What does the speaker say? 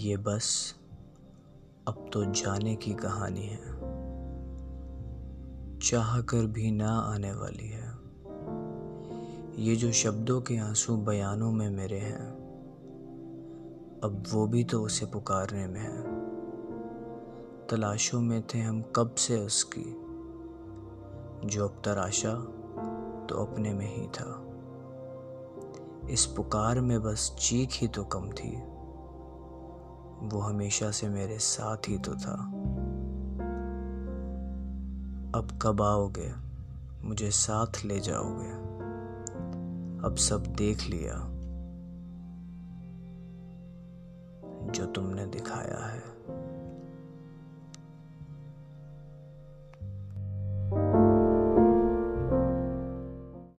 ये बस अब तो जाने की कहानी है। चाह कर भी ना आने वाली है। ये जो शब्दों के आँसू बयानों में मेरे हैं, अब वो भी तो उसे पुकारने में है। तलाशों में थे हम कब से उसकी, जो अब तराशा तो अपने में ही था। इस पुकार में बस चीख ही तो कम थी। वो हमेशा से मेरे साथ ही तो था। अब कब आओगे? मुझे साथ ले जाओगे। अब सब देख लिया। जो तुमने दिखाया है।